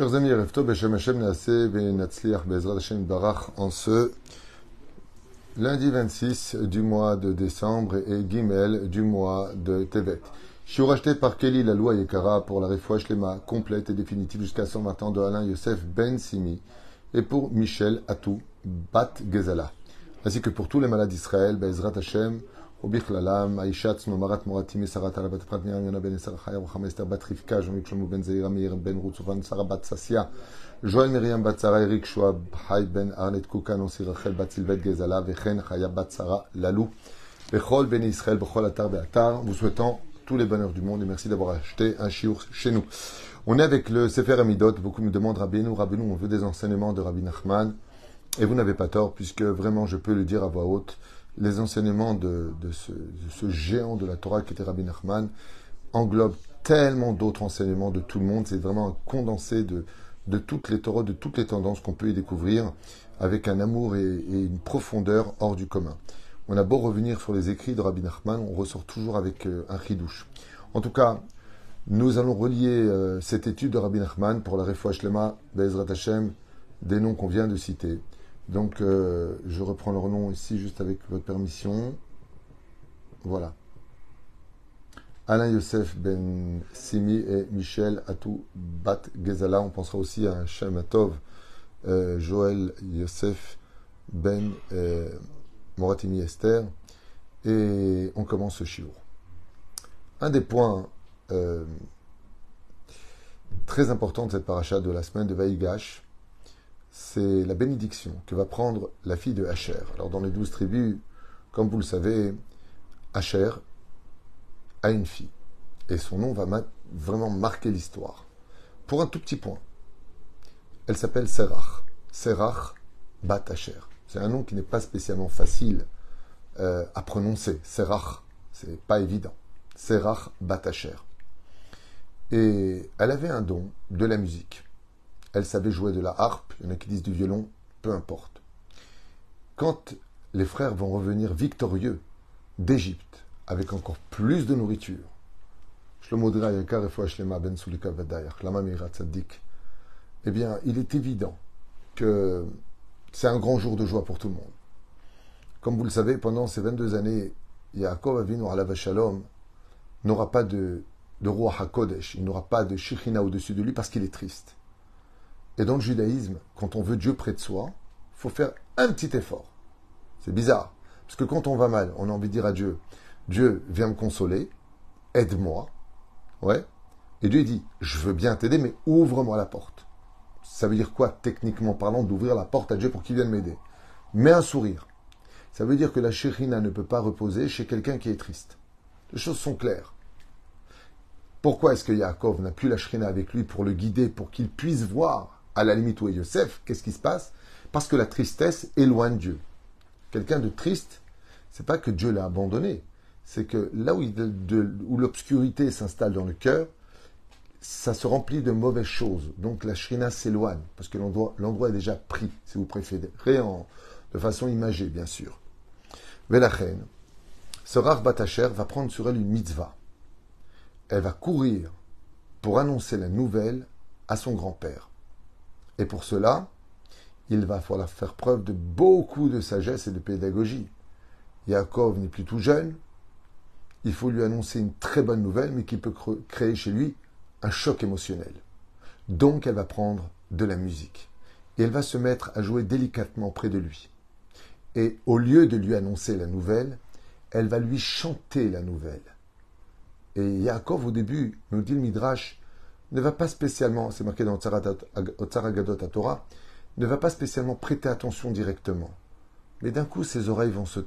Chers amis, en ce lundi 26 du mois de décembre et Gimel du mois de Tevet. Je suis racheté par Kelly la loi Yekara pour la refouach Lema complète et définitive jusqu'à 120 ans de Alain Yosef Ben Simi et pour Michel Atou Bat Gezala, ainsi que pour tous les malades d'Israël, Bezrat Hashem, ובכללם האישה עצמו, מרת מורתי שרת על בת פרת נירם יונה בן עשר חיה וחמא אסתר בת רבקה, ז'ומיק שלמה בן זעירה מאיר בן רות ופן שרה בת ססיה, ז'ואל מרים בת שרה אריק שועה חי בן ארנט קוקה נוסי רחל בת סילבט גזלה וכן חיה בת שרה ללו, וכל בני ישראל בכל אתר ואתר, vous souhaitant tous les bonheurs du monde et merci d'avoir acheté un chiour chez nous. On est avec le Sefer Amidot, beaucoup me demandent Rabbeinu, Rabbeinu, on veut des enseignements de Rabbi Nachman, et vous n'avez pas tort, puisque vraiment je peux le dire à voix haute, les enseignements de, ce, géant de la Torah qui était Rabbi Nachman englobent tellement d'autres enseignements de tout le monde. C'est vraiment un condensé de, toutes les Torahs, de toutes les tendances qu'on peut y découvrir, avec un amour et, une profondeur hors du commun. On a beau revenir sur les écrits de Rabbi Nachman, on ressort toujours avec euh, un chidouche. En tout cas, nous allons relier euh, cette étude de Rabbi Nachman pour la Refouach Lema, Bezrat Hashem, des noms qu'on vient de citer. Donc, euh, je reprends leur nom ici, juste avec votre permission. Voilà. Alain Youssef Ben Simi et Michel Atou Bat Gezala. On pensera aussi à Shem Atov, euh, Joël Youssef Ben euh, Moratimi Esther. Et on commence ce chiour. Un des points euh, très importants de cette paracha de la semaine de Vaïgash, c'est la bénédiction que va prendre la fille de Hacher. Alors dans les douze tribus, comme vous le savez, Hacher a une fille. Et son nom va vraiment marquer l'histoire. Pour un tout petit point. Elle s'appelle Serach. Serach Bat Hacher. C'est un nom qui n'est pas spécialement facile euh, à prononcer. Serach, c'est pas évident. Serach Bat Hacher. Et elle avait un don de la musique. Elle savait jouer de la harpe, il y en a qui disent du violon, peu importe. Quand les frères vont revenir victorieux d'Égypte, avec encore plus de nourriture, eh bien, il est évident que c'est un grand jour de joie pour tout le monde. Comme vous le savez, pendant ces 22 années, Yaakov Avinu Alav Shalom n'aura pas de, de roi HaKodesh, il n'aura pas de Shechina au-dessus de lui parce qu'il est triste. Et dans le judaïsme, quand on veut Dieu près de soi, faut faire un petit effort. C'est bizarre. Parce que quand on va mal, on a envie de dire à Dieu, Dieu, viens me consoler, aide-moi. Ouais. Et Dieu dit, je veux bien t'aider, mais ouvre-moi la porte. Ça veut dire quoi, techniquement parlant, d'ouvrir la porte à Dieu pour qu'il vienne m'aider? Mets un sourire. Ça veut dire que la chérina ne peut pas reposer chez quelqu'un qui est triste. Les choses sont claires. Pourquoi est-ce que Yaakov n'a plus la chérina avec lui pour le guider, pour qu'il puisse voir à la limite où est Yosef, qu'est-ce qui se passe Parce que la tristesse éloigne Dieu. Quelqu'un de triste, c'est pas que Dieu l'a abandonné, c'est que là où, l'obscurité s'installe dans le cœur, ça se remplit de mauvaises choses. Donc la shrina s'éloigne, parce que l'endroit est déjà pris, si vous préférez, de façon imagée, bien sûr. Velachen, ce rare Batacher va prendre sur elle une mitzvah. Elle va courir pour annoncer la nouvelle à son grand-père. Et pour cela, il va falloir faire preuve de beaucoup de sagesse et de pédagogie. Yaakov n'est plus tout jeune. Il faut lui annoncer une très bonne nouvelle, mais qui peut créer chez lui un choc émotionnel. Donc elle va prendre de la musique. Et elle va se mettre à jouer délicatement près de lui. Et au lieu de lui annoncer la nouvelle, elle va lui chanter la nouvelle. Et Yaakov, au début, nous dit le Midrash, ne va pas spécialement, c'est marqué dans Otsaragadot à Torah, ne va pas spécialement prêter attention directement. Mais d'un coup, ses oreilles vont se,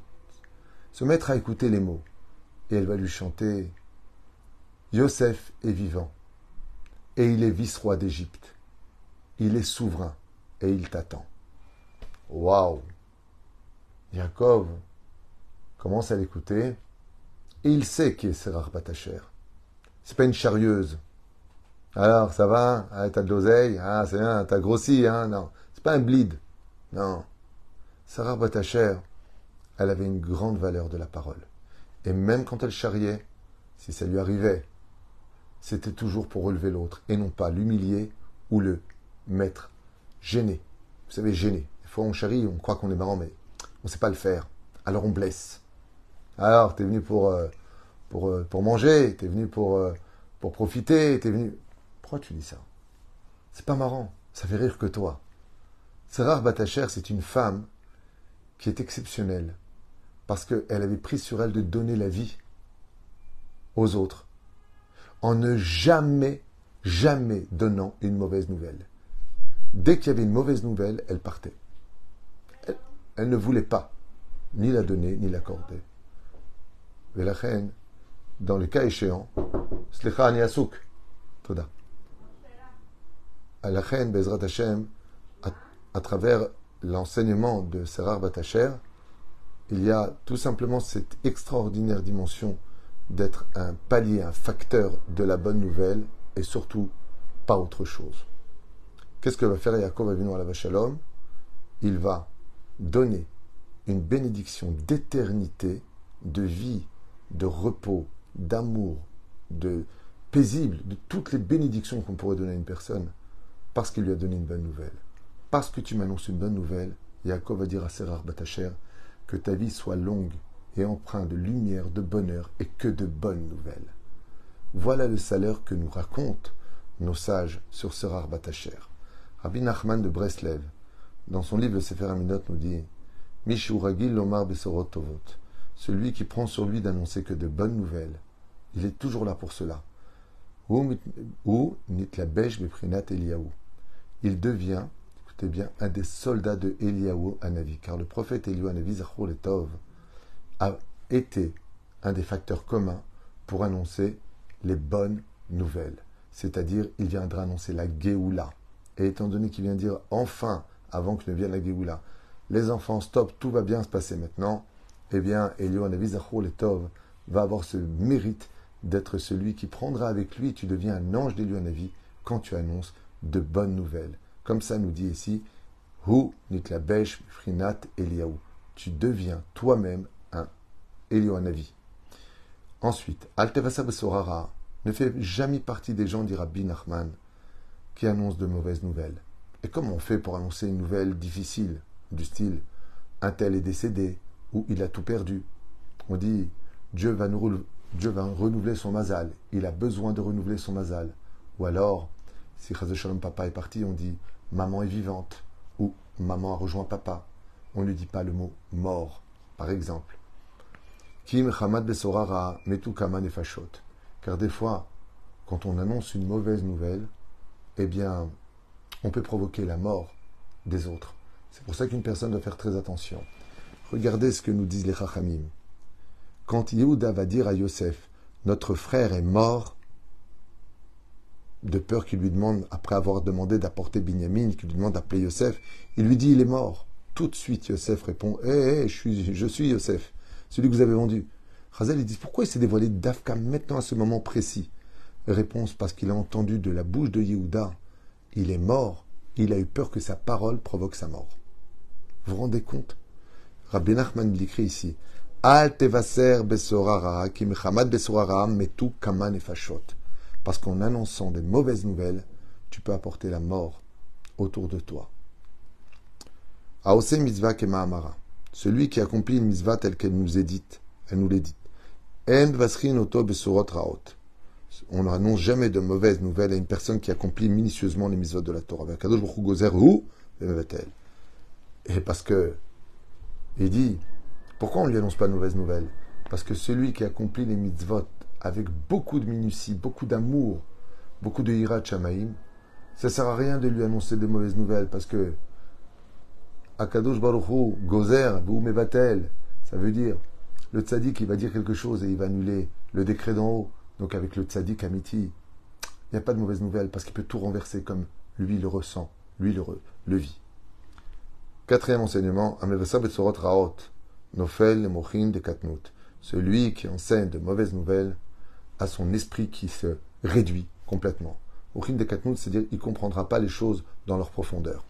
se mettre à écouter les mots. Et elle va lui chanter Yosef est vivant. Et il est vice-roi d'Égypte. Il est souverain. Et il t'attend. Waouh! Jacob commence à l'écouter. Et il sait qui est Serach Batacher. C'est pas une charieuse. Alors, ça va? Ah, T'as de l'oseille? Ah, c'est bien, t'as grossi, hein? Non, c'est pas un bleed. Non. Sarah Batacher, elle avait une grande valeur de la parole. Et même quand elle charriait, si ça lui arrivait, c'était toujours pour relever l'autre et non pas l'humilier ou le mettre gêné. Vous savez, gêné. Des fois, on charrie, on croit qu'on est marrant, mais on ne sait pas le faire. Alors on blesse. Alors, tu es venu pour, euh, euh, manger, tu es venu pour, euh, profiter, tu es venu. Pourquoi tu dis ça? C'est pas marrant. Ça fait rire que toi. Sarah Batacher, c'est une femme qui est exceptionnelle parce qu'elle avait pris sur elle de donner la vie aux autres en ne jamais, jamais donnant une mauvaise nouvelle. Dès qu'il y avait une mauvaise nouvelle, elle partait. Elle, ne voulait pas ni la donner, ni l'accorder. Mais la reine, dans le cas échéant, Slicha Aniasuk, Toda. La reine, Bezrat Hashem, à, travers l'enseignement de Serar Batacher, il y a tout simplement cette extraordinaire dimension d'être un palier, un facteur de la bonne nouvelle et surtout pas autre chose. Qu'est-ce que va faire Yaakov Avinu à la Shalom Il va donner une bénédiction d'éternité, de vie, de repos, d'amour, de paisible, de toutes les bénédictions qu'on pourrait donner à une personne, parce qu'il lui a donné une bonne nouvelle. Parce que tu m'annonces une bonne nouvelle, Yaakov va dire à Serar Batacher que ta vie soit longue et empreinte de lumière, de bonheur et que de bonnes nouvelles. Voilà le salaire que nous racontent nos sages sur Serar Batacher. Rabbi Nachman de Breslev, dans son livre Le Sefer Aminot, nous dit Mishuragil Lomar Besorotovot, celui qui prend sur lui d'annoncer que de bonnes nouvelles, il est toujours là pour cela. Ou Beprinat Eliaou. Il devient, écoutez bien, un des soldats de Eliaou Anavi, car le prophète Eliaou Anavi, Zachor Letov, a été un des facteurs communs pour annoncer les bonnes nouvelles. C'est-à-dire, il viendra annoncer la Géoula, et étant donné qu'il vient dire enfin, avant que ne vienne la Géoula, les enfants, stop, tout va bien se passer maintenant, eh bien, Elio le Tov va avoir ce mérite d'être celui qui prendra avec lui, tu deviens un ange d'Elio quand tu annonces de bonnes nouvelles. Comme ça nous dit ici, Hu nitlabesh frinat Eliaou. Tu deviens toi-même un Elio Ensuite, Altevasa Besorara ne fait jamais partie des gens, dira Bin Nachman, qui annonce de mauvaises nouvelles. Et comment on fait pour annoncer une nouvelle difficile, du style un tel est décédé ou il a tout perdu? On dit Dieu va, nous, Dieu va renouveler son mazal, il a besoin de renouveler son mazal. Ou alors, si Shalom papa est parti, on dit maman est vivante ou maman a rejoint papa. On ne dit pas le mot mort, par exemple. Kim Hamad Besorara Metu Kaman Car des fois, quand on annonce une mauvaise nouvelle, eh bien, on peut provoquer la mort des autres. C'est pour ça qu'une personne doit faire très attention. Regardez ce que nous disent les Chachamim. Quand Yehuda va dire à Yosef, notre frère est mort, de peur qu'il lui demande, après avoir demandé d'apporter Binyamin, qu'il lui demande d'appeler Yosef, il lui dit il est mort. Tout de suite, Yosef répond Hé, eh, eh, je, suis, Yosef, celui que vous avez vendu. Chazel, il dit Pourquoi il s'est dévoilé d'Afka maintenant à ce moment précis? Réponse parce qu'il a entendu de la bouche de Yehuda il est mort, il a eu peur que sa parole provoque sa mort. Vous vous rendez compte? Rabbi Nachman l'écrit ici Al tevaser besorara besorara metu kaman Parce qu'en annonçant des mauvaises nouvelles, tu peux apporter la mort autour de toi. Aose mitzvah amara. Celui qui accomplit une mitzvah telle qu'elle nous est dite, elle nous l'est dite. Vasrin oto raot on n'annonce jamais de mauvaises nouvelles à une personne qui accomplit minutieusement les mitzvot de la Torah. Et parce que, il dit, pourquoi on ne lui annonce pas de mauvaises nouvelles? Parce que celui qui accomplit les mitzvot avec beaucoup de minutie, beaucoup d'amour, beaucoup de hirat shamaim, ça sert à rien de lui annoncer de mauvaises nouvelles parce que Akadosh Baruch Hu, Gozer, Mevatel, ça veut dire le tzaddik il va dire quelque chose et il va annuler le décret d'en haut. Donc avec le tzaddik Amiti, il n'y a pas de mauvaise nouvelle parce qu'il peut tout renverser comme lui le ressent, lui le, le vit. Quatrième enseignement, Raot, Nofel Mochin de Katnut. Celui qui enseigne de mauvaises nouvelles a son esprit qui se réduit complètement. Mochin de Katnut, c'est-à-dire qu'il ne comprendra pas les choses dans leur profondeur.